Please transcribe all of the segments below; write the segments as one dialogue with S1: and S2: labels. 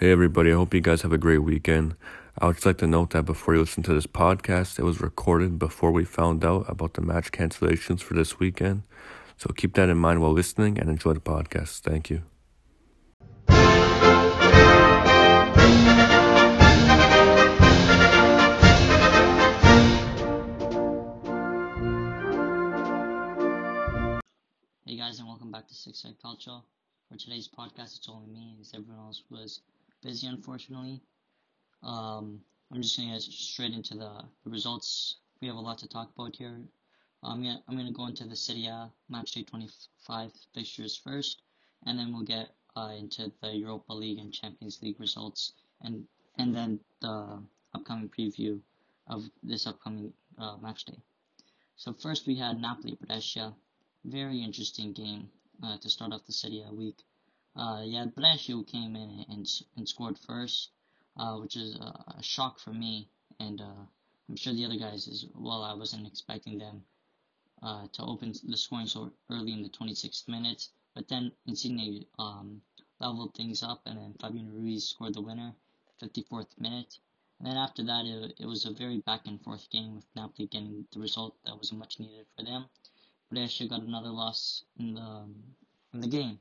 S1: Hey everybody, I hope you guys have a great weekend. I would just like to note that before you listen to this podcast, it was recorded before we found out about the match cancellations for this weekend. So keep that in mind while listening and enjoy the podcast. Thank you.
S2: Hey guys, and welcome back to Six Side Calcio. For today's podcast, it's only me, as everyone else was busy, unfortunately. Um, I'm just gonna get straight into the, the results. We have a lot to talk about here. I'm gonna I'm gonna go into the Serie A Match Day 25 fixtures first, and then we'll get uh, into the Europa League and Champions League results, and and then the upcoming preview of this upcoming uh, match day. So first we had Napoli Brescia, very interesting game uh, to start off the Serie A week. Uh, yeah, Brescia came in and, and scored first, uh, which is a, a shock for me, and uh, I'm sure the other guys as well. I wasn't expecting them uh, to open the scoring so early in the 26th minute, but then Insigne um, leveled things up, and then Fabian Ruiz scored the winner, 54th minute. And then after that, it, it was a very back and forth game with Napoli getting the result that was much needed for them. Brescia got another loss in the in the game.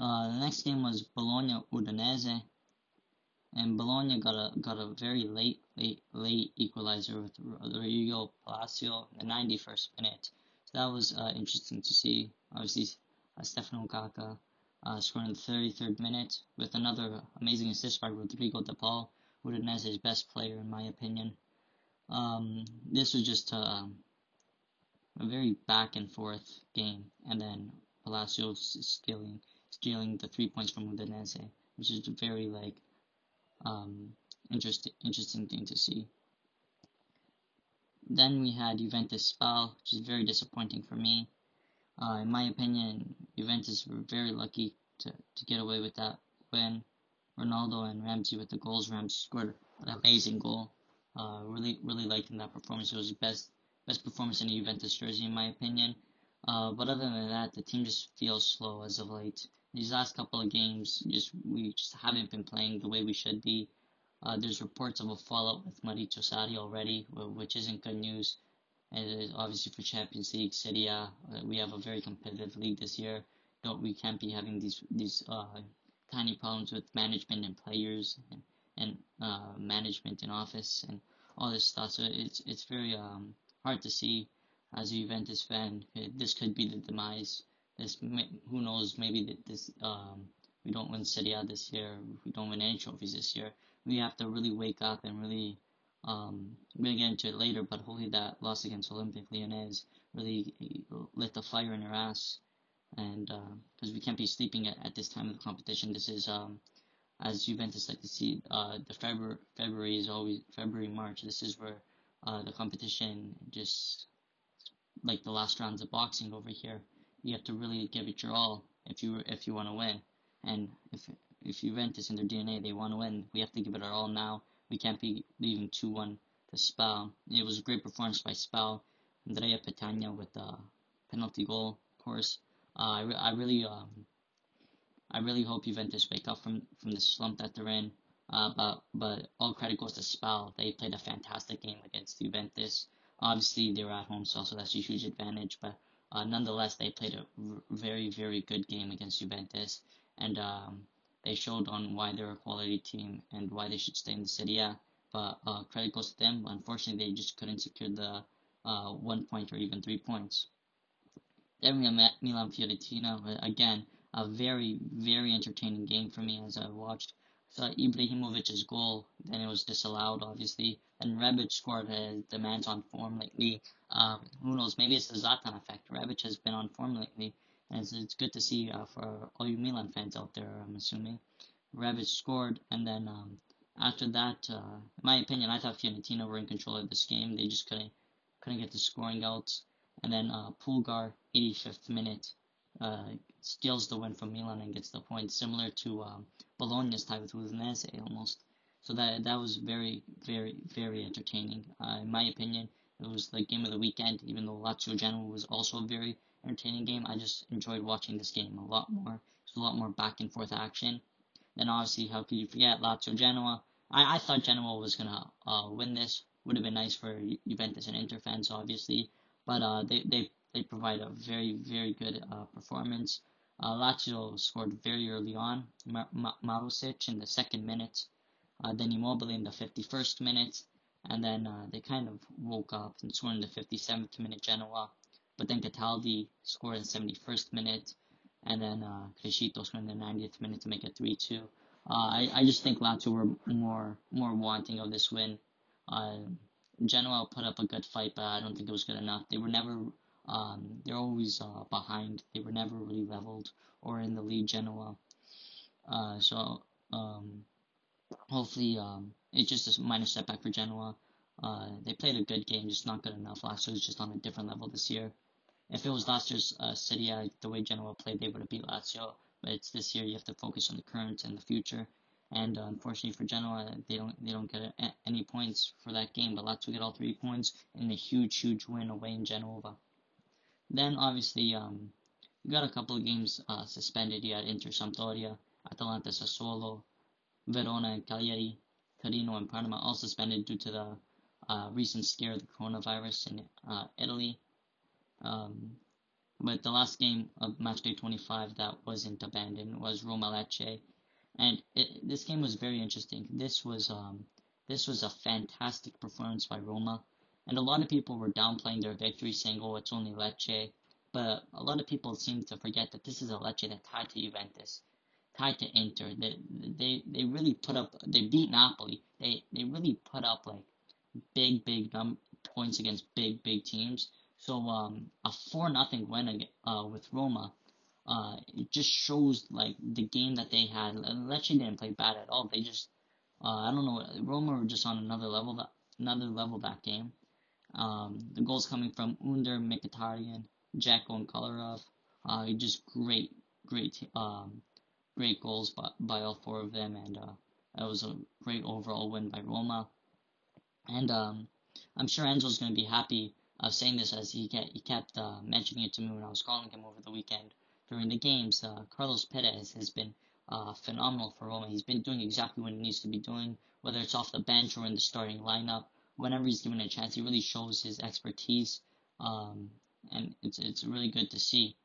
S2: Uh, the next game was Bologna Udinese, and Bologna got a got a very late late late equalizer with Rodrigo Palacio in the 91st minute. So that was uh, interesting to see. Obviously, uh, Stefano Okaka uh, scoring in the 33rd minute with another amazing assist by Rodrigo De Paul, Udinese's best player in my opinion. Um, this was just uh, a very back and forth game, and then Palacios stealing stealing the three points from Udinese, which is a very like um, interesting interesting thing to see. Then we had Juventus Spal, which is very disappointing for me. Uh, in my opinion, Juventus were very lucky to, to get away with that win. Ronaldo and Ramsey with the goals. Ramsey scored an amazing goal. Uh, really, really liking that performance. It was the best, best performance in a Juventus jersey, in my opinion. Uh, but other than that, the team just feels slow as of late. These last couple of games, just we just haven't been playing the way we should be. Uh, there's reports of a fallout with Maurizio Sarri already, which isn't good news. And obviously for Champions League, Serie uh, we have a very competitive league this year. Don't we can't be having these these uh, tiny problems with management and players and, and uh, management in office and all this stuff. So it's it's very um, hard to see as a Juventus fan. This could be the demise this who knows maybe this um we don't win Serie A this year, we don't win any trophies this year. We have to really wake up and really um gonna get into it later, but hopefully that loss against Olympique Lyonnais really lit the fire in your ass, and because uh, we can't be sleeping at, at this time of the competition. This is um as Juventus like to see uh the February February is always February March. This is where uh the competition just like the last rounds of boxing over here you have to really give it your all if you if you want to win. And if if Juventus in their DNA they want to win, we have to give it our all now. We can't be leaving two one to Spal. It was a great performance by Spal. Andrea Petagna with the penalty goal, of course. Uh, I, re- I really um, I really hope Juventus wake up from from the slump that they're in. Uh, but but all credit goes to Spal. They played a fantastic game against Juventus. Obviously, they were at home, so, so that's a huge advantage. But uh, nonetheless, they played a very, very good game against Juventus, and um, they showed on why they're a quality team and why they should stay in the Serie. But uh, credit goes to them. Unfortunately, they just couldn't secure the uh, one point or even three points. Then we met Milan Fiorentina. Again, a very, very entertaining game for me as I watched. Ibrahimovic's goal, then it was disallowed, obviously. And Rebic scored. Uh, the man's on form lately. Um, who knows? Maybe it's the Zlatan effect. Rebic has been on form lately, and it's, it's good to see uh, for all you Milan fans out there. I'm assuming Rebic scored, and then um, after that, uh, in my opinion, I thought Fiorentina were in control of this game. They just couldn't couldn't get the scoring out, and then uh, Pulgar, 85th minute, uh, steals the win from Milan and gets the point, similar to um, Bologna's tie with Udinese almost. So that that was very, very, very entertaining. Uh, in my opinion, it was the game of the weekend, even though Lazio Genoa was also a very entertaining game. I just enjoyed watching this game a lot more. There's a lot more back and forth action. Then obviously, how could you forget Lazio Genoa? I, I thought Genoa was gonna uh, win this. Would have been nice for Juventus and Inter fans, obviously, but uh, they they they provide a very very good uh, performance. Uh, Lazio scored very early on. Mar- Mar- Marusic in the second minute, uh, then Immobile in the 51st minute, and then uh, they kind of woke up and scored in the 57th minute Genoa. But then Cataldi scored in the 71st minute, and then uh, Criscito scored in the 90th minute to make it 3-2. Uh, I, I just think Lazio were more more wanting of this win. Uh, Genoa put up a good fight, but I don't think it was good enough. They were never um, they're always uh, behind. They were never really leveled or in the lead Genoa. Uh, so um, hopefully um, it's just a minor setback for Genoa. Uh, they played a good game, just not good enough. Last year was just on a different level this year. If it was last year's uh, City, uh, the way Genoa played, they would have beat Lazio. But it's this year. You have to focus on the current and the future. And uh, unfortunately for Genoa, they don't they don't get any points for that game. But Lazio get all three points in a huge huge win away in Genova. Then obviously, um, you got a couple of games uh, suspended. Had Inter Sampdoria, Atalanta Sassuolo, Verona and Cagliari, Torino and Parma all suspended due to the uh, recent scare of the coronavirus in uh, Italy. Um, but the last game of matchday 25 that wasn't abandoned was Roma Lecce, and it, this game was very interesting. This was um, this was a fantastic performance by Roma. And a lot of people were downplaying their victory, saying, oh, it's only Lecce. But a lot of people seem to forget that this is a Lecce that tied to Juventus, tied to Inter. They, they, they really put up, they beat Napoli. They, they really put up like big, big num- points against big, big teams. So um, a 4 nothing win uh, with Roma, uh, it just shows like the game that they had. Lecce didn't play bad at all. They just, uh, I don't know, Roma were just on another level that another level that game. Um, the goals coming from Under, Mkhitaryan, Dzeko, and Kolarov. Uh, just great, great, um, great goals by, by all four of them, and uh, it was a great overall win by Roma. And um, I'm sure Enzo's going to be happy of saying this as he kept, he kept uh, mentioning it to me when I was calling him over the weekend during the games. Uh, Carlos Perez has been uh, phenomenal for Roma. He's been doing exactly what he needs to be doing, whether it's off the bench or in the starting lineup whenever he's given a chance, he really shows his expertise, um, and it's it's really good to see.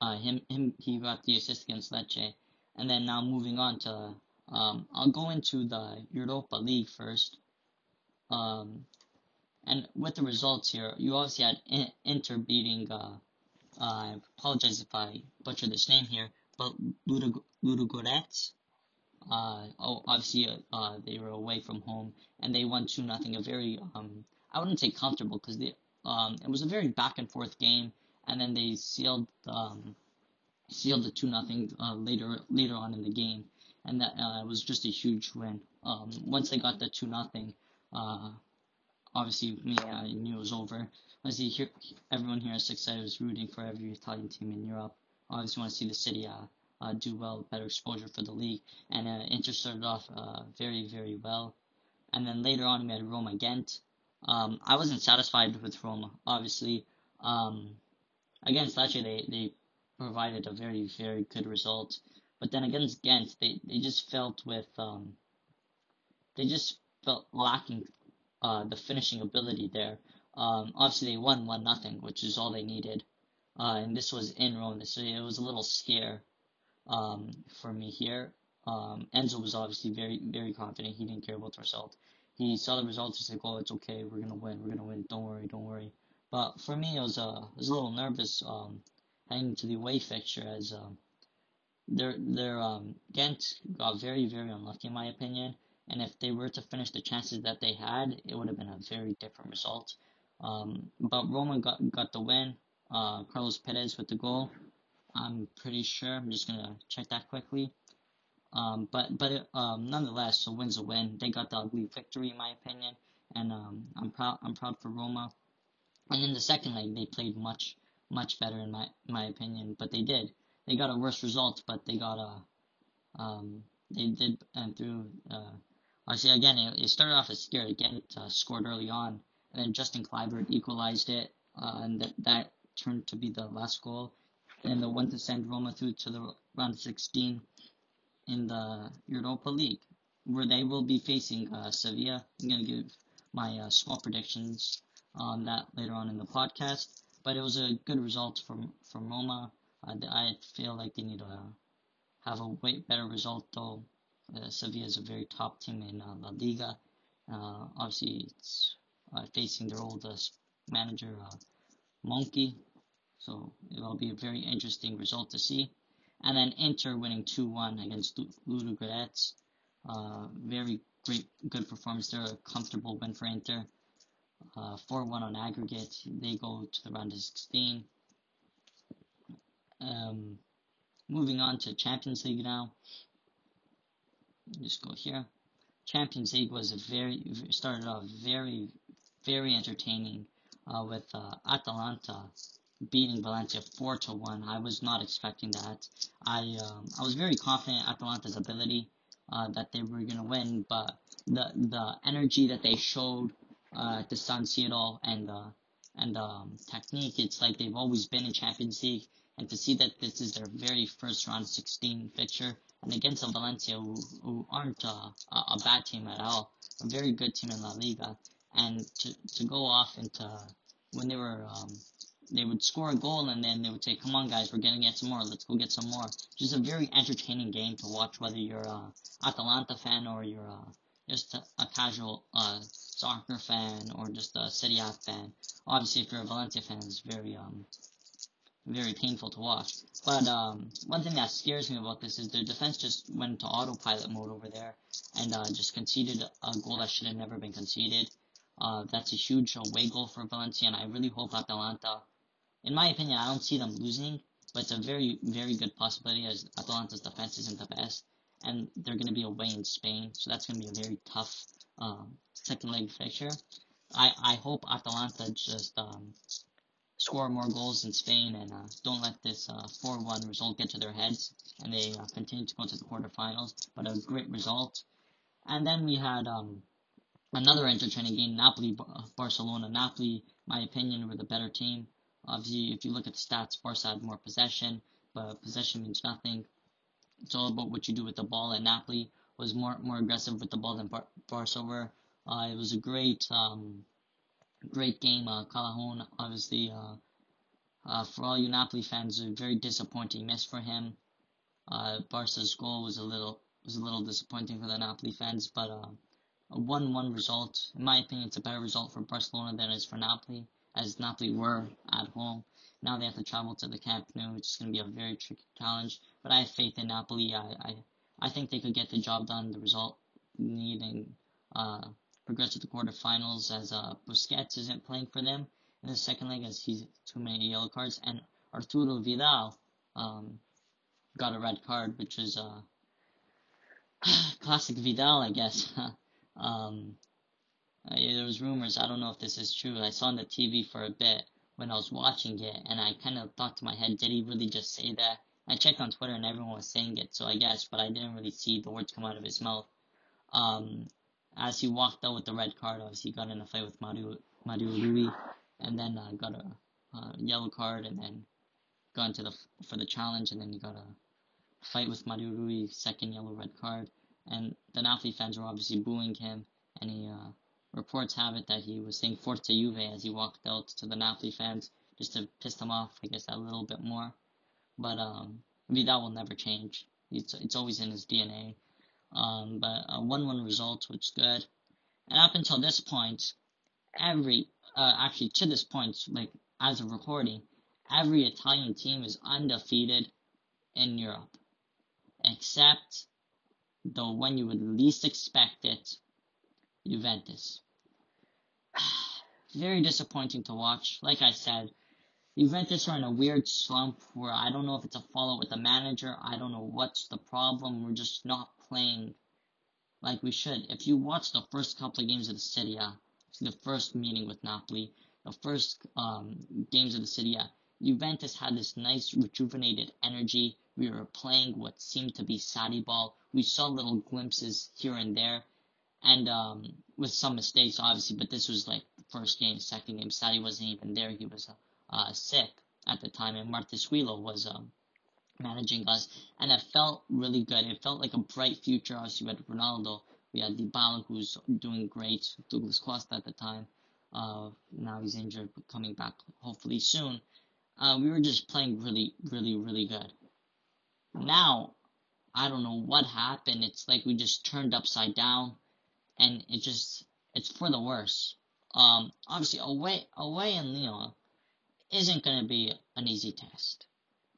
S2: Uh, him him he got the assist against Lecce, and then now moving on to um, I'll go into the Europa League first. Um, and with the results here, you obviously had Inter beating. Uh, uh, I apologize if I butcher this name here, but Ludogorets uh, oh, obviously, uh, uh, they were away from home, and they won two nothing. A very, um, I wouldn't say comfortable because um, it was a very back and forth game, and then they sealed, um, sealed the two nothing uh, later later on in the game, and that uh, was just a huge win. Um, once they got the two nothing, uh, obviously me, I knew it was over. Obviously, here, everyone here at Six Side was rooting for every Italian team in Europe. Obviously, want to see the city uh, uh, do well, better exposure for the league. And uh, Inter started off uh, very, very well. And then later on, we had Roma Ghent. Um, I wasn't satisfied with Roma, obviously. Um, against Lecce, they, they provided a very, very good result. But then against Ghent, they, they just felt with, um, they just felt lacking uh, the finishing ability there. Um, obviously, they won 1 nothing, which is all they needed. Uh, and this was in Rome, so it was a little scare um, for me here. Um, Enzo was obviously very, very confident. He didn't care about the result. He saw the results. He's like, "Oh, it's okay. We're gonna win. We're gonna win. Don't worry. Don't worry." But for me, it was uh, I was a little nervous um, heading to the away fixture as um, their their um, Ghent got very, very unlucky in my opinion. And if they were to finish the chances that they had, it would have been a very different result. Um, but Roman got got the win. Uh, Carlos Perez with the goal. I'm pretty sure. I'm just gonna check that quickly. Um, but but it, um, nonetheless, a win's a win. They got the ugly victory, in my opinion, and um, I'm proud. I'm proud for Roma. And in the second leg, they played much much better, in my my opinion. But they did. They got a worse result, but they got a. Um, they did and through. Uh, obviously, again, it, it started off as scared. Again, it uh, scored early on, and then Justin Kluivert equalized it, uh, and that that turned to be the last goal and the one to send Roma through to the round of 16. in the Europa League, where they will be facing uh, Sevilla. I'm gonna give my uh, score predictions on that later on in the podcast. But it was a good result from from Roma. Uh, I feel like they need to have a way better result though. Uh, Sevilla is a very top team in uh, La Liga. Uh, obviously, it's facing their oldest manager, Monchi. So it'll be a very interesting result to see. And then Inter winning 2-1 against Ludogorets. Uh, very great, good performance there. A comfortable win for Inter. 4-1 on aggregate. They go to the round of 16. Um, moving on to Champions League now. Just go here. Champions League was a very started off very very entertaining uh, with uh, Atalanta beating Valencia four to one. I was not expecting that. I um, I was very confident Atalanta's ability uh, that they were gonna win, but the the energy that they showed uh, to San Siro and the and um, technique, it's like they've always been in Champions League, and to see that this is their very first round 16 fixture and against a Valencia who, who aren't uh, a, a bad team at all, a very good team in La Liga, and to to go off into when they were um, they would score a goal and then they would say, "Come on, guys, we're gonna get some more. Let's go get some more." Just a very entertaining game to watch, whether you're a Atalanta fan or you're a, just a, a casual uh, soccer fan or just a Serie A fan. Obviously, if you're a Valencia fan, it's very um very painful to watch. But um, one thing that scares me about this is their defense just went into autopilot mode over there and uh, just conceded a goal that should have never been conceded. Uh, that's a huge away goal for Valencia, and I really hope Atalanta. In my opinion, I don't see them losing, but it's a very, very good possibility as Atalanta's defense isn't the best, and they're going to be away in Spain, so that's going to be a very tough um, second leg fixture. I, I hope Atalanta just um, score more goals in Spain and uh, don't let this uh, 4-1 result get to their heads, and they uh, continue to go to the quarterfinals. But a great result. And then we had um, another entertaining game, Napoli Barcelona. Napoli, my opinion, were the better team. Obviously, if you look at the stats, Barca had more possession, but possession means nothing. It's all about what you do with the ball. And Napoli was more more aggressive with the ball than Bar- Barca were. Uh, it was a great um, great game. Uh, obviously, uh, uh, for all you Napoli fans, a very disappointing miss for him. Uh, Barca's goal was a little was a little disappointing for the Napoli fans, but uh, a 1-1 result. In my opinion, it's a better result for Barcelona than it is for Napoli, as Napoli were at home. Now they have to travel to the Camp Nou, which is going to be a very tricky challenge. But I have faith in Napoli. I, I, I think they could get the job done. The result needing uh, progress to the quarterfinals as uh, Busquets isn't playing for them in the second leg as he's too many yellow cards, and Arturo Vidal um, got a red card, which is uh, classic Vidal, I guess. um, uh, there was rumors. I don't know if this is true. I saw on the TV for a bit when I was watching it, and I kind of thought to my head, did he really just say that? I checked on Twitter and everyone was saying it, so I guess, but I didn't really see the words come out of his mouth. Um, as he walked out with the red card, obviously he got in a fight with Mario, Mario Rui, and then uh, got a uh, yellow card, and then got into the for the challenge, and then he got a fight with Mario Rui, second yellow red card, and the Napoli fans were obviously booing him, and he uh, reports have it that he was saying Forza Juve as he walked out to the Napoli fans just to piss them off, I guess, a little bit more. But um, I mean, that will never change. It's it's always in his DNA. Um, but a 1-1 result, which is good. And up until this point, every, uh, actually to this point, like as of recording, every Italian team is undefeated in Europe, except the when you would least expect it, Juventus. Very disappointing to watch. Like I said, Juventus are in a weird slump where I don't know if it's a fallout with the manager. I don't know what's the problem. We're just not playing like we should. If you watch the first couple of games of the A, the first meeting with Napoli, the first um, games of the A, Juventus had this nice rejuvenated energy. We were playing what seemed to be Sarri ball. We saw little glimpses here and there, and um, with some mistakes, obviously. But this was like the first game, second game. Sarri wasn't even there. He was uh, sick at the time, and Martusciello was um, managing us, and it felt really good. It felt like a bright future. Obviously, we had Ronaldo, we had Dybala, who's doing great, Douglas Costa at the time. Uh, now he's injured, but coming back hopefully soon. Uh, we were just playing really, really, really good. Now, I don't know what happened. It's like we just turned upside down, and it just it's for the worse. Um, obviously away away in Lyon isn't going to be an easy test.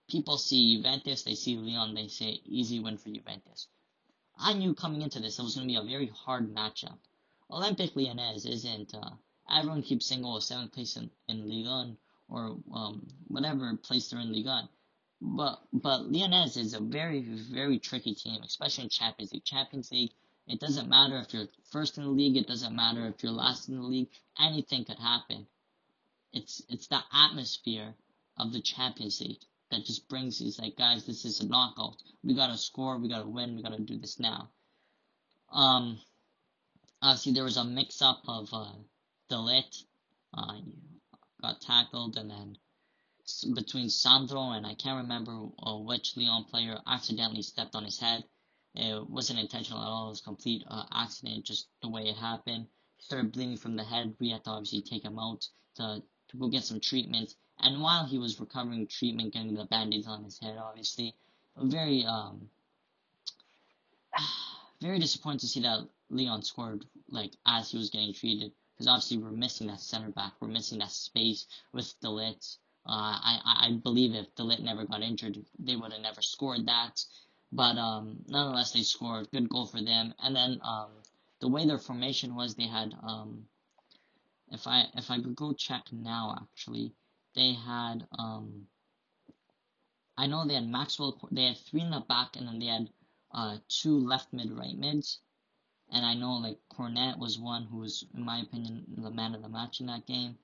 S2: People see Juventus, they see Lyon, they say easy win for Juventus. I knew coming into this it was going to be a very hard matchup. Olympique Lyonnais isn't. Uh, everyone keeps saying, "Oh, seventh place in, in Ligue 1 or um, whatever place they're in Ligue 1. But but Lyonnais is a very very tricky team, especially in Champions League. Champions League, it doesn't matter if you're first in the league. It doesn't matter if you're last in the league. Anything could happen. It's it's the atmosphere of the Champions League that just brings these like guys. This is a knockout. We gotta score. We gotta win. We gotta do this now. Um, obviously there was a mix up of uh, De Ligt, uh, got tackled, and then between Sandro and I can't remember uh, which Lyon player accidentally stepped on his head. It wasn't intentional at all. It was complete uh, accident, just the way it happened. He started bleeding from the head. We had to obviously take him out to, to go get some treatment. And while he was recovering treatment, getting the band-aids on his head, obviously, very um, very disappointed to see that Leon scored like as he was getting treated because obviously we're missing that center back. We're missing that space with De Ligt. Uh, I, I believe if De Ligt never got injured, they would have never scored that. But um, nonetheless, they scored. Good goal for them. And then um, the way their formation was, they had um, if I if I could go check now, actually, they had um, I know they had Maxwell. They had three in the back, and then they had uh, two left mid, right mids. And I know like Cornet was one who was, in my opinion, the man of the match in that game.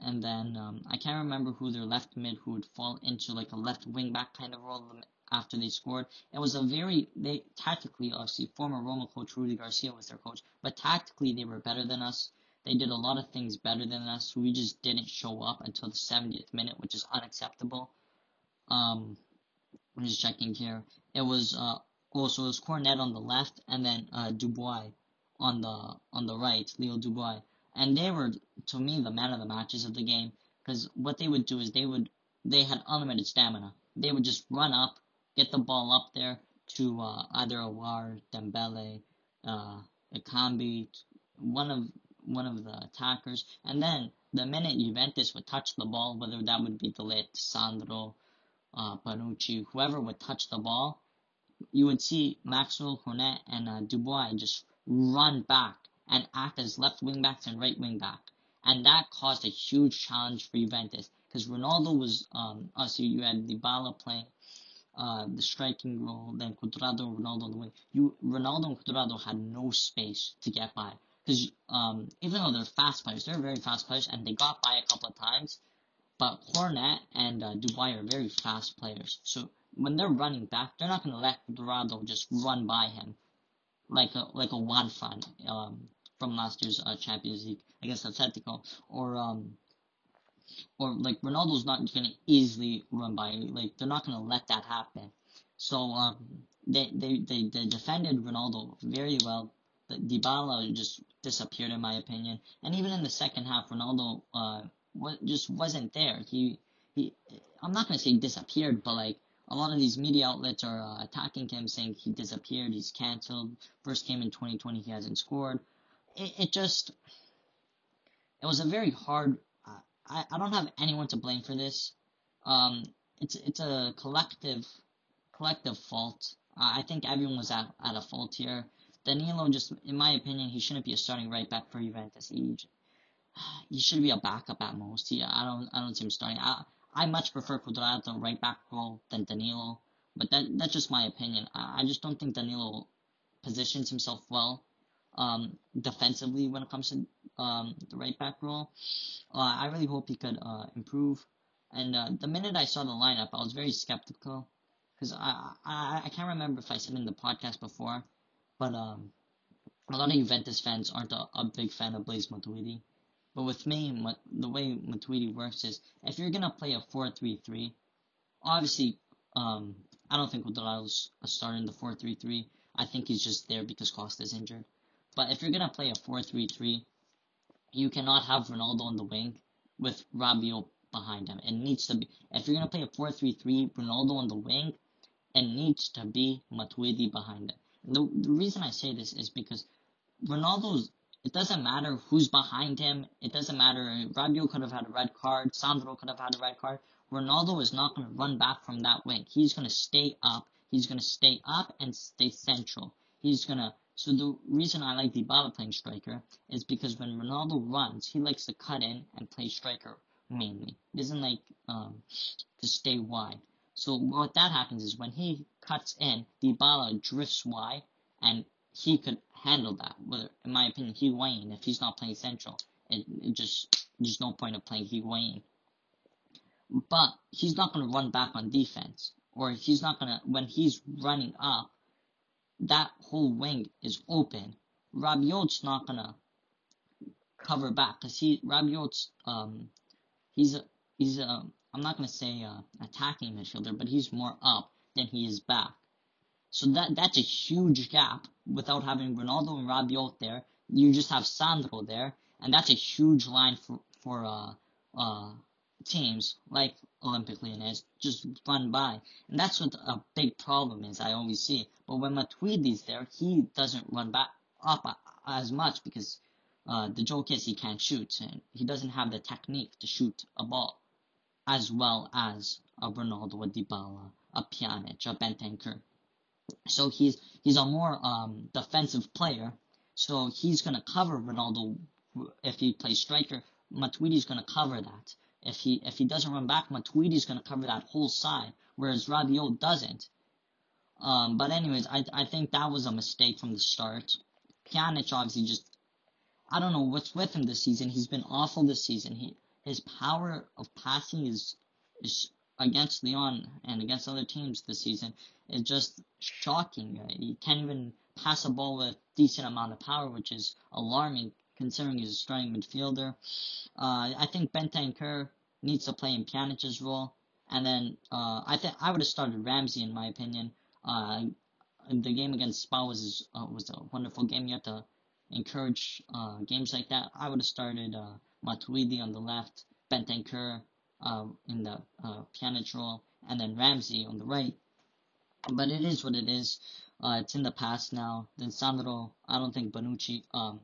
S2: And then um, I can't remember who their left mid who would fall into like a left wing back kind of role after they scored. It was a very they tactically obviously former Roma coach Rudi Garcia was their coach, but tactically they were better than us. They did a lot of things better than us. We just didn't show up until the 70th minute, which is unacceptable. Um, I'm just checking here. It was uh also it was Cornet on the left and then uh Dubois on the on the right, Leo Dubois and they were to me the man of the matches of the game because what they would do is they would they had unlimited stamina. They would just run up, get the ball up there to uh, either Aouar, Dembele, uh, Ekambi, one of one of the attackers, and then the minute Juventus would touch the ball, whether that would be De Ligt, Sandro, uh, Bonucci, whoever would touch the ball, you would see Maxwell Cornet and uh, Dubois just run back and act as left wing backs and right wing back. And that caused a huge challenge for Juventus because Ronaldo was, um, obviously you had Dybala playing uh, the striking role, then Cuadrado, Ronaldo on the wing. You, Ronaldo and Cuadrado had no space to get by because um, even though they're fast players, they're very fast players, and they got by a couple of times. But Cornet and uh, Dubois are very fast players, so when they're running back, they're not going to let Cuadrado just run by him like a like a Fran. Um, from last year's uh, Champions League against Atletico, or um, or like Ronaldo's not gonna easily run by. Like they're not gonna let that happen. So um, they they they, they defended Ronaldo very well. But Dybala just disappeared in my opinion, and even in the second half, Ronaldo uh what just wasn't there. He he. I'm not gonna say disappeared, but like a lot of these media outlets are uh, attacking him, saying he disappeared, he's canceled. First game in 2020, he hasn't scored it, it just it was a very hard. I I don't have anyone to blame for this. Um, it's it's a collective collective fault. Uh, I think everyone was at at a fault here. Danilo just, in my opinion, he shouldn't be a starting right back for Juventus. He, he should be a backup at most. Yeah, I don't I don't see him starting. I I much prefer Cuadrado right back role than Danilo, but that that's just my opinion. I, I just don't think Danilo positions himself well um, defensively when it comes to um, the right back role. Uh, I really hope he could uh, improve. And uh, the minute I saw the lineup, I was very skeptical because I, I I can't remember if I said in the podcast before, but um, a lot of Juventus fans aren't a, a big fan of Blaise Matuidi. But with me, the way Matuidi works is if you're gonna play a four three three, obviously Um, I don't think Cuadrado's a starter in the 4-3-3. I think he's just there because Costa's injured. But if you're gonna play a 4-3-3, you cannot have Ronaldo on the wing with Rabiot behind him. It needs to be if you're gonna play a 4-3-3, Ronaldo on the wing, it needs to be Matuidi behind him. The, the reason I say this is because Ronaldo's it doesn't matter who's behind him. It doesn't matter. Rabiot could have had a red card. Sandro could have had a red card. Ronaldo is not going to run back from that wing. He's going to stay up. He's going to stay up and stay central. He's going to. So the reason I like Dybala playing striker is because when Ronaldo runs, he likes to cut in and play striker mainly. He doesn't like um, to stay wide. So what that happens is when he cuts in, Dybala drifts wide, and he could handle that. Whether, in my opinion, Higuain, if he's not playing central, it, it just there's no point of playing Higuain. But he's not going to run back on defense, or he's not going to when he's running up. That whole wing is open. Rabiot's not to cover back because he Rabiot's um he's a he's a I'm not to say uh, attacking midfielder, but he's more up than he is back. So that that's a huge gap without having Ronaldo and Rabiot there. You just have Sandro there, and that's a huge line for for uh, uh, teams like Olympique Lyonnais just run by, and that's what a big problem is. I always see. But when Matuidi's there, he doesn't run back up as much because uh, the joke is he can't shoot, and he doesn't have the technique to shoot a ball as well as a Ronaldo, a Dybala, a Pjanic, a Bentancur. So he's he's a more um, defensive player. So he's gonna cover Ronaldo if he plays striker. Matuidi's gonna cover that. If he if he doesn't run back, Matuidi's gonna cover that whole side, whereas Rabiot doesn't. Um, but anyways, I I think that was a mistake from the start. Pjanic obviously just I don't know what's with him this season. He's been awful this season. He his power of passing is is against Leon and against other teams this season is just shocking. He can't even pass a ball with decent amount of power, which is alarming considering he's a starting midfielder. Uh, I think Bentancur needs to play in Pjanic's role, and then uh, I think I would have started Ramsey in my opinion. Uh, the game against Spa was uh, was a wonderful game. You have to encourage uh, games like that. I would have started uh, Matuidi on the left, Bentancur uh, in the uh, Pjanic role, and then Ramsey on the right. But it is what it is. It's in the past now. Then Sandro, I don't think Bonucci, um,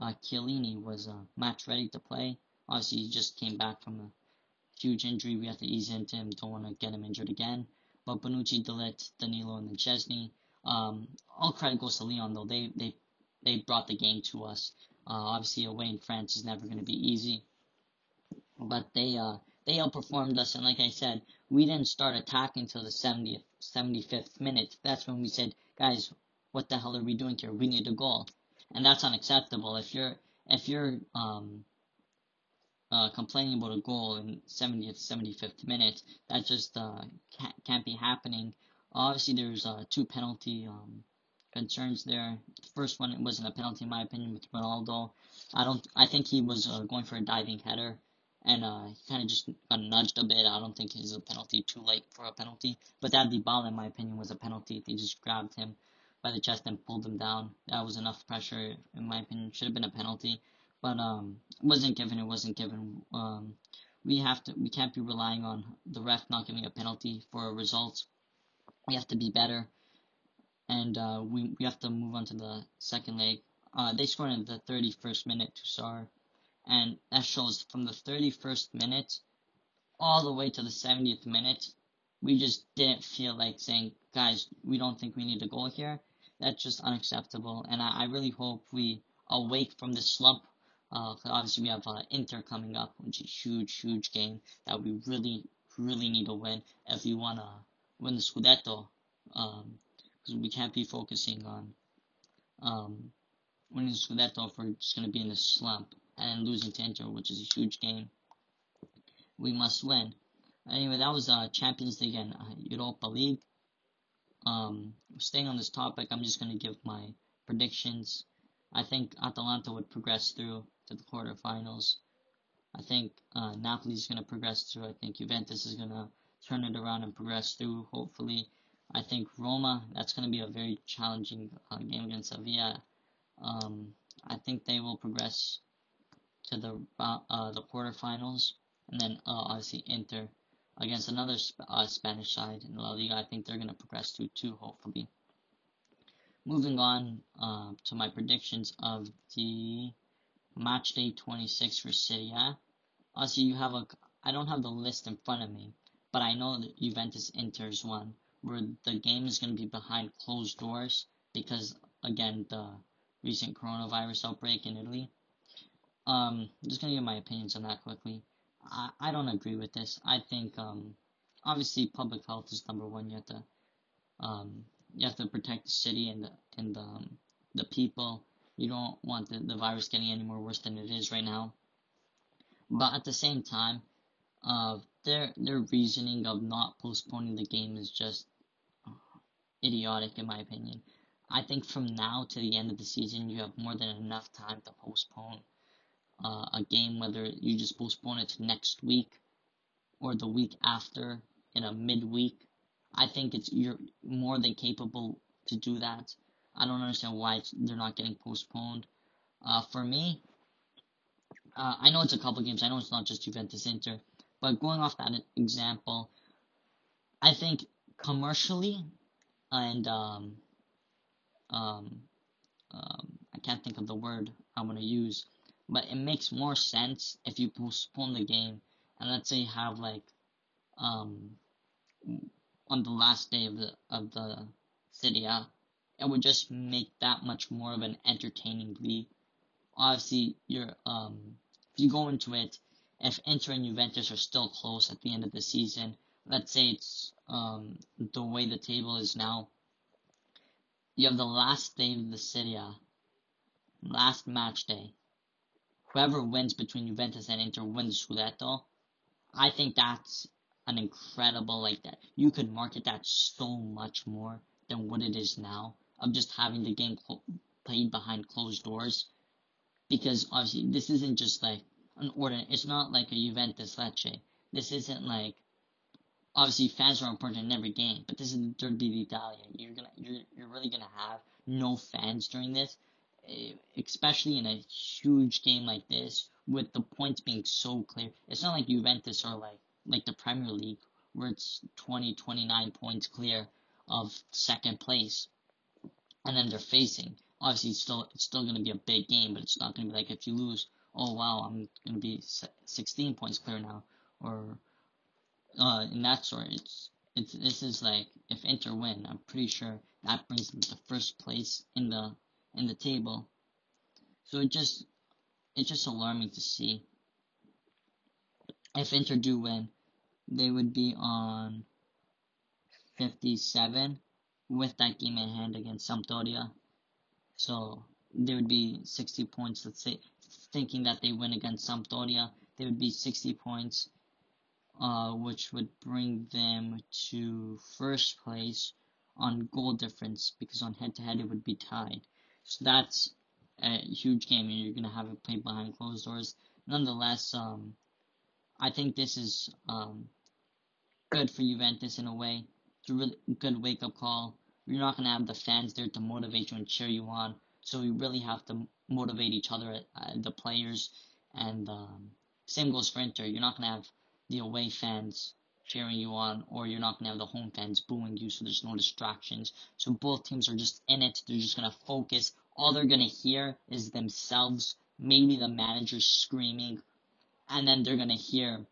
S2: Chiellini was match ready to play. Obviously, he just came back from huge injury. We have to ease into him. Don't want to get him injured again. But Bonucci, De Ligt, Danilo, and then Szczesny. Um, all credit goes to Leon though. They they they brought the game to us. Uh, obviously, away in France is never going to be easy. But they uh they outperformed us, and like I said, we didn't start attacking until the 70th, 75th minute. That's when we said, guys, what the hell are we doing here? We need a goal, and that's unacceptable. If you're if you're um uh, complaining about a goal in 70th, 75th minute, that just uh, can't, can't be happening. Obviously, there's uh, two penalty um, concerns there. The first one wasn't a penalty in my opinion with Ronaldo. I don't. I think he was uh, going for a diving header and uh, he kind of just got nudged a bit. I don't think he's a penalty too late for a penalty. But that Dybala, in my opinion, was a penalty. They just grabbed him by the chest and pulled him down. That was enough pressure, in my opinion. Should have been a penalty, but um, wasn't given. It wasn't given. Um, we have to. We can't be relying on the ref not giving a penalty for a result. We have to be better, and uh, we we have to move on to the second leg. Uh, they scored in the 31st minute. Tousart, and that shows from the 31st minute all the way to the 70th minute, we just didn't feel like saying, guys, we don't think we need a goal here. That's just unacceptable, and I, I really hope we awake from this slump. Uh, obviously, we have uh, Inter coming up, which is a huge, huge game that we really, really need to win if we want to win the Scudetto. Um, because we can't be focusing on um, winning the Scudetto if we're just going to be in a slump and losing to Inter, which is a huge game. We must win. Anyway, that was uh, Champions League and uh, Europa League. Um, staying on this topic, I'm just going to give my predictions. I think Atalanta would progress through to the quarterfinals. I think uh, Napoli is going to progress through. I think Juventus is going to turn it around and progress through. Hopefully, I think Roma. That's going to be a very challenging uh, game against Sevilla. Um, I think they will progress to the uh, the quarterfinals, and then uh, obviously Inter against another uh, Spanish side in La Liga. I think they're going to progress to two, hopefully. Moving on uh, to my predictions of the match day 26 for Serie A. Obviously, you have a. I don't have the list in front of me, but I know that Juventus Inter's one where the game is going to be behind closed doors because again the recent coronavirus outbreak in Italy. Um, just gonna give my opinions on that quickly. I, I don't agree with this. I think um, obviously public health is number one. You have to um, you have to protect the city and the and the, um, the people. You don't want the, the virus getting any more worse than it is right now. But at the same time, uh, their their reasoning of not postponing the game is just idiotic in my opinion. I think from now to the end of the season, you have more than enough time to postpone uh, a game, whether you just postpone it to next week or the week after in a midweek. I think it's you're more than capable to do that. I don't understand why they're not getting postponed. Uh, for me, uh, I know it's a couple games. I know it's not just Juventus Inter, but going off that example, I think commercially and um, um, um, I can't think of the word I'm gonna use but it makes more sense if you postpone the game and let's say you have like um on the last day of the of the Serie it would just make that much more of an entertaining league. Obviously, you're um if you go into it, if Inter and Juventus are still close at the end of the season, let's say it's um the way the table is now, you have the last day of the Serie last match day, whoever wins between Juventus and Inter wins Scudetto. I think that's an incredible like that. You could market that so much more than what it is now of just having the game cl- played behind closed doors. Because obviously this isn't just like an ordinary. It's not like a Juventus Lecce. This isn't like obviously fans are important in every game, but this is the Derby d'Italia. You're gonna you're you're really gonna have no fans during this, eh, especially in a huge game like this, with the points being so clear. It's not like Juventus or like like the Premier League where it's 20, 29 points clear of second place, and then they're facing. Obviously, it's still it's still going to be a big game, but it's not going to be like if you lose, oh wow, I'm going to be 16 points clear now, or uh, in that sort. It's it's this is like if Inter win, I'm pretty sure that brings them to first place in the in the table. So it just it's just alarming to see. If Inter do win, they would be on 57 with that game in hand against Sampdoria. So there would be 60 points. Let's say thinking that they win against Sampdoria, there would be 60 points, uh, which would bring them to first place on goal difference because on head to head it would be tied. So that's a huge game, and you're gonna have it played behind closed doors. Nonetheless, um, I think this is um, good for Juventus in a way. A really good wake up call. You're not gonna have the fans there to motivate you and cheer you on, so you really have to motivate each other, uh, the players, and um, same goes for Inter. You're not gonna have the away fans cheering you on, or you're not gonna have the home fans booing you, so there's no distractions. So both teams are just in it. They're just gonna focus. All they're gonna hear is themselves, maybe the manager screaming, and then they're gonna hear.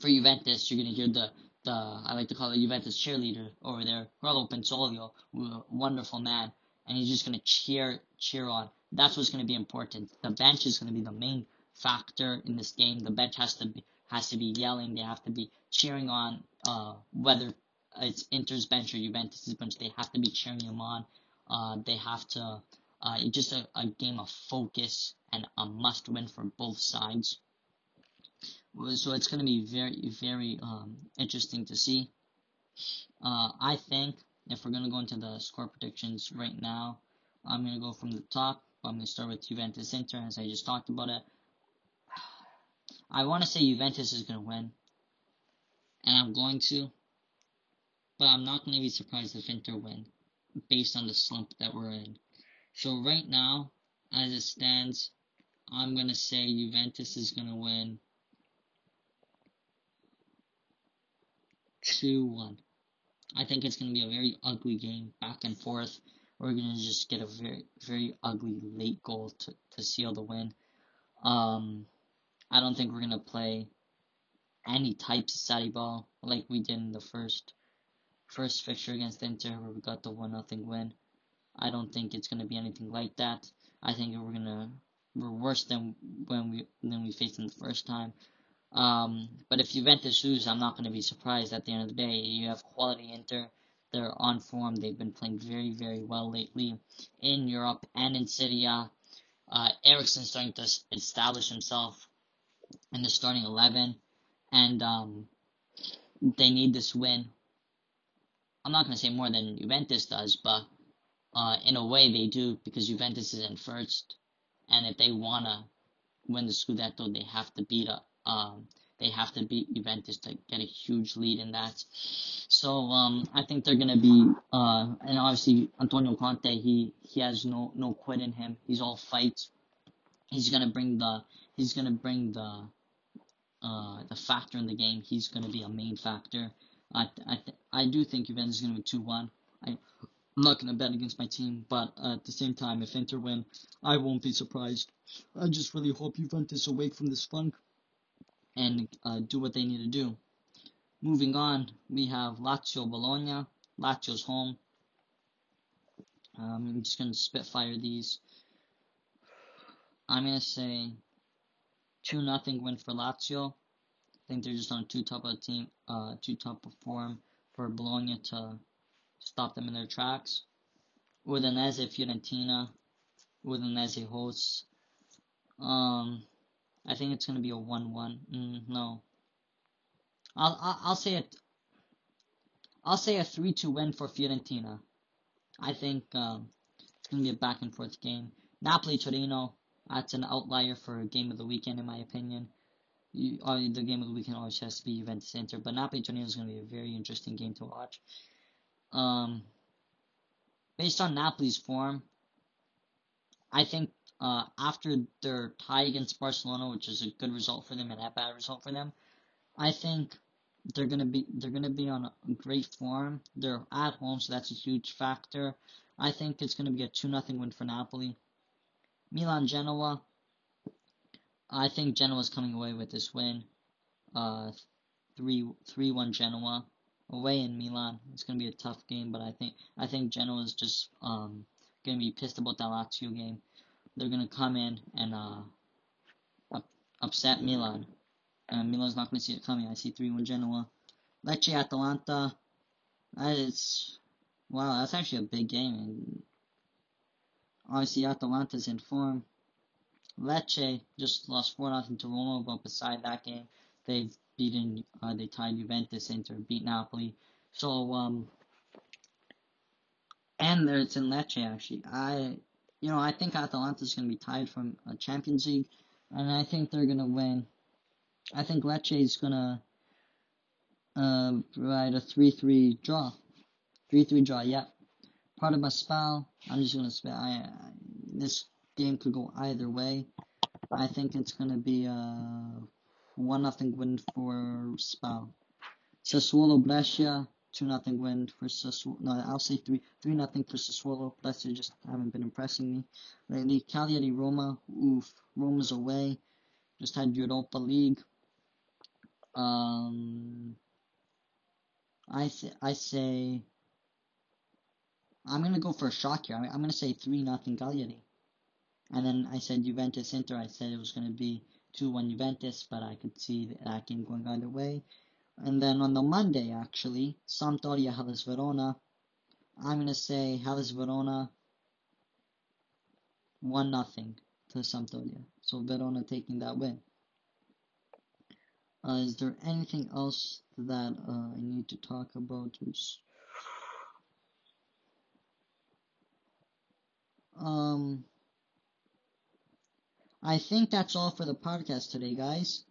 S2: For Juventus, you're gonna hear the the I like to call it Juventus cheerleader over there, Carlo Pinsoglio, a wonderful man, and he's just gonna cheer cheer on. That's what's gonna be important. The bench is gonna be the main factor in this game. The bench has to be has to be yelling. They have to be cheering on, uh, whether it's Inter's bench or Juventus' bench. They have to be cheering them on. Uh, they have to. Uh, it's just a, a game of focus and a must win for both sides. So it's going to be very, very um, interesting to see. Uh, I think if we're going to go into the score predictions right now, I'm going to go from the top. I'm going to start with Juventus Inter, as I just talked about it. I want to say Juventus is going to win. and I'm going to. But I'm not going to be surprised if Inter win, based on the slump that we're in. So right now, as it stands, I'm going to say Juventus is going to win 2 1. I think it's going to be a very ugly game, back and forth. We're going to just get a very, very ugly late goal to, to seal the win. Um, I don't think we're going to play any types of Sarri ball like we did in the first first fixture against Inter where we got the one nothing win. I don't think it's gonna be anything like that. I think we're gonna we're worse than when we than we faced them the first time. Um, but if Juventus lose, I'm not gonna be surprised. At the end of the day, you have quality Inter. They're on form. They've been playing very very well lately in Europe and in Serie A. Uh, Eriksen's starting to establish himself in the starting eleven and um, they need this win. I'm not going to say more than Juventus does, but uh, in a way they do because Juventus is in first, and if they wanna win the Scudetto, they have to beat a, um, they have to beat Juventus to get a huge lead in that. So um, I think they're gonna be, uh, and obviously Antonio Conte, he he has no no quit in him. He's all fight. He's gonna bring the he's gonna bring the uh, the factor in the game. He's to be a main factor. I I, th- I do think Juventus is to be two one. I'm not to bet against my team, but uh, at the same time, if Inter win, I won't be surprised. I just really hope Juventus awake from this funk and uh, do what they need to do. Moving on, we have Lazio Bologna. Lazio's home. Um, I'm just going to spitfire these. I'm going to say two nothing win for Lazio. I think they're just on too top of a team, uh, too top of form for Bologna to stop them in their tracks. Udinese Fiorentina, Udinese hosts. Um, I think it's gonna be a one-one. Mm, no, I'll, I'll I'll say it. I'll say a three-two win for Fiorentina. I think um, it's gonna be a back and forth game. Napoli Torino. That's an outlier for a game of the weekend, in my opinion. You, uh, the game of the weekend always has to be Juventus Inter, but Napoli Torino is going to be a very interesting game to watch. Um, based on Napoli's form, I think uh, after their tie against Barcelona, which is a good result for them and a bad result for them, I think they're gonna be they're gonna be on a great form. They're at home, so that's a huge factor. I think it's gonna be a two nothing win for Napoli. Milan Genoa. I think Genoa's coming away with this win. Uh, 3 3 1 Genoa away in Milan. It's gonna be a tough game, but I think I think Genoa's just um gonna be pissed about that Lazio game. They're gonna come in and uh up, upset Milan. And Milan's not gonna see it coming. I see 3 1 Genoa. Lecce Atalanta. That is wow, that's actually a big game. Obviously, Atalanta's in form. Lecce just lost 4 0 to Roma, but beside that game, they've beaten, uh, they tied Juventus, Inter, beat Napoli. So, um, and there it's in Lecce actually. I, you know, I think Atalanta's going to be tied from a Champions League, and I think they're going to win. I think Lecce is going to um, provide a 3 3 draw. 3 3 draw, yeah. Part of my Spal, I'm just gonna spell. I, I, this game could go either way. I think it's gonna be a one nothing win for Spal. Sassuolo Brescia, two nothing win for Sassuolo. No, I'll say three three nothing for Sassuolo. Brescia just haven't been impressing me lately. Cagliari Roma, oof, Roma's away. Just had Europa League. Um, I say I say I'm gonna go for a shock here. I'm gonna say three nothing Cagliari. And then I said Juventus Inter. I said it was gonna be two one Juventus, but I could see that game going either way. And then on the Monday, actually, Sampdoria Hellas Verona. I'm gonna say Hellas Verona one nothing to Sampdoria. So Verona taking that win. Uh, is there anything else that uh, I need to talk about? Um, I think that's all for the podcast today, guys.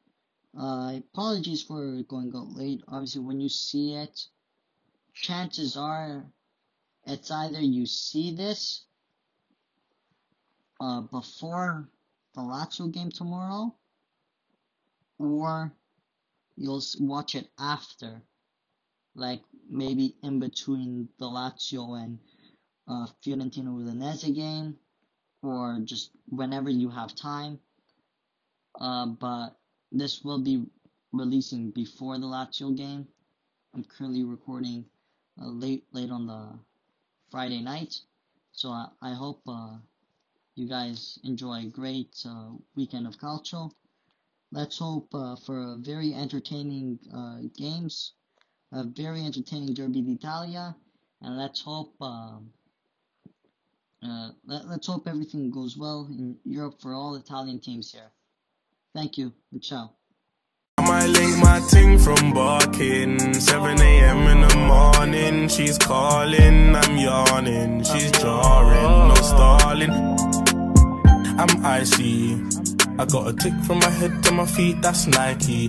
S2: Uh, apologies for going out late. Obviously, when you see it, chances are it's either you see this uh, before the Lazio game tomorrow, or you'll watch it after, like maybe in between the Lazio and uh, Fiorentina Udinese game, or just whenever you have time. Uh, but this will be releasing before the Lazio game. I'm currently recording uh, late late on the Friday night, so I, I hope uh, you guys enjoy a great uh, weekend of calcio. Let's hope uh, for very entertaining uh, games, a very entertaining Derby d'Italia, and let's hope um, uh, let, let's hope everything goes well in Europe for all Italian teams here. Thank you. Ciao.
S3: I might link my ting from barking. 7 a.m. in the morning. She's calling, I'm yawning. She's jarring, no stalling. I'm icy. I got a tick from my head to my feet, that's Nike.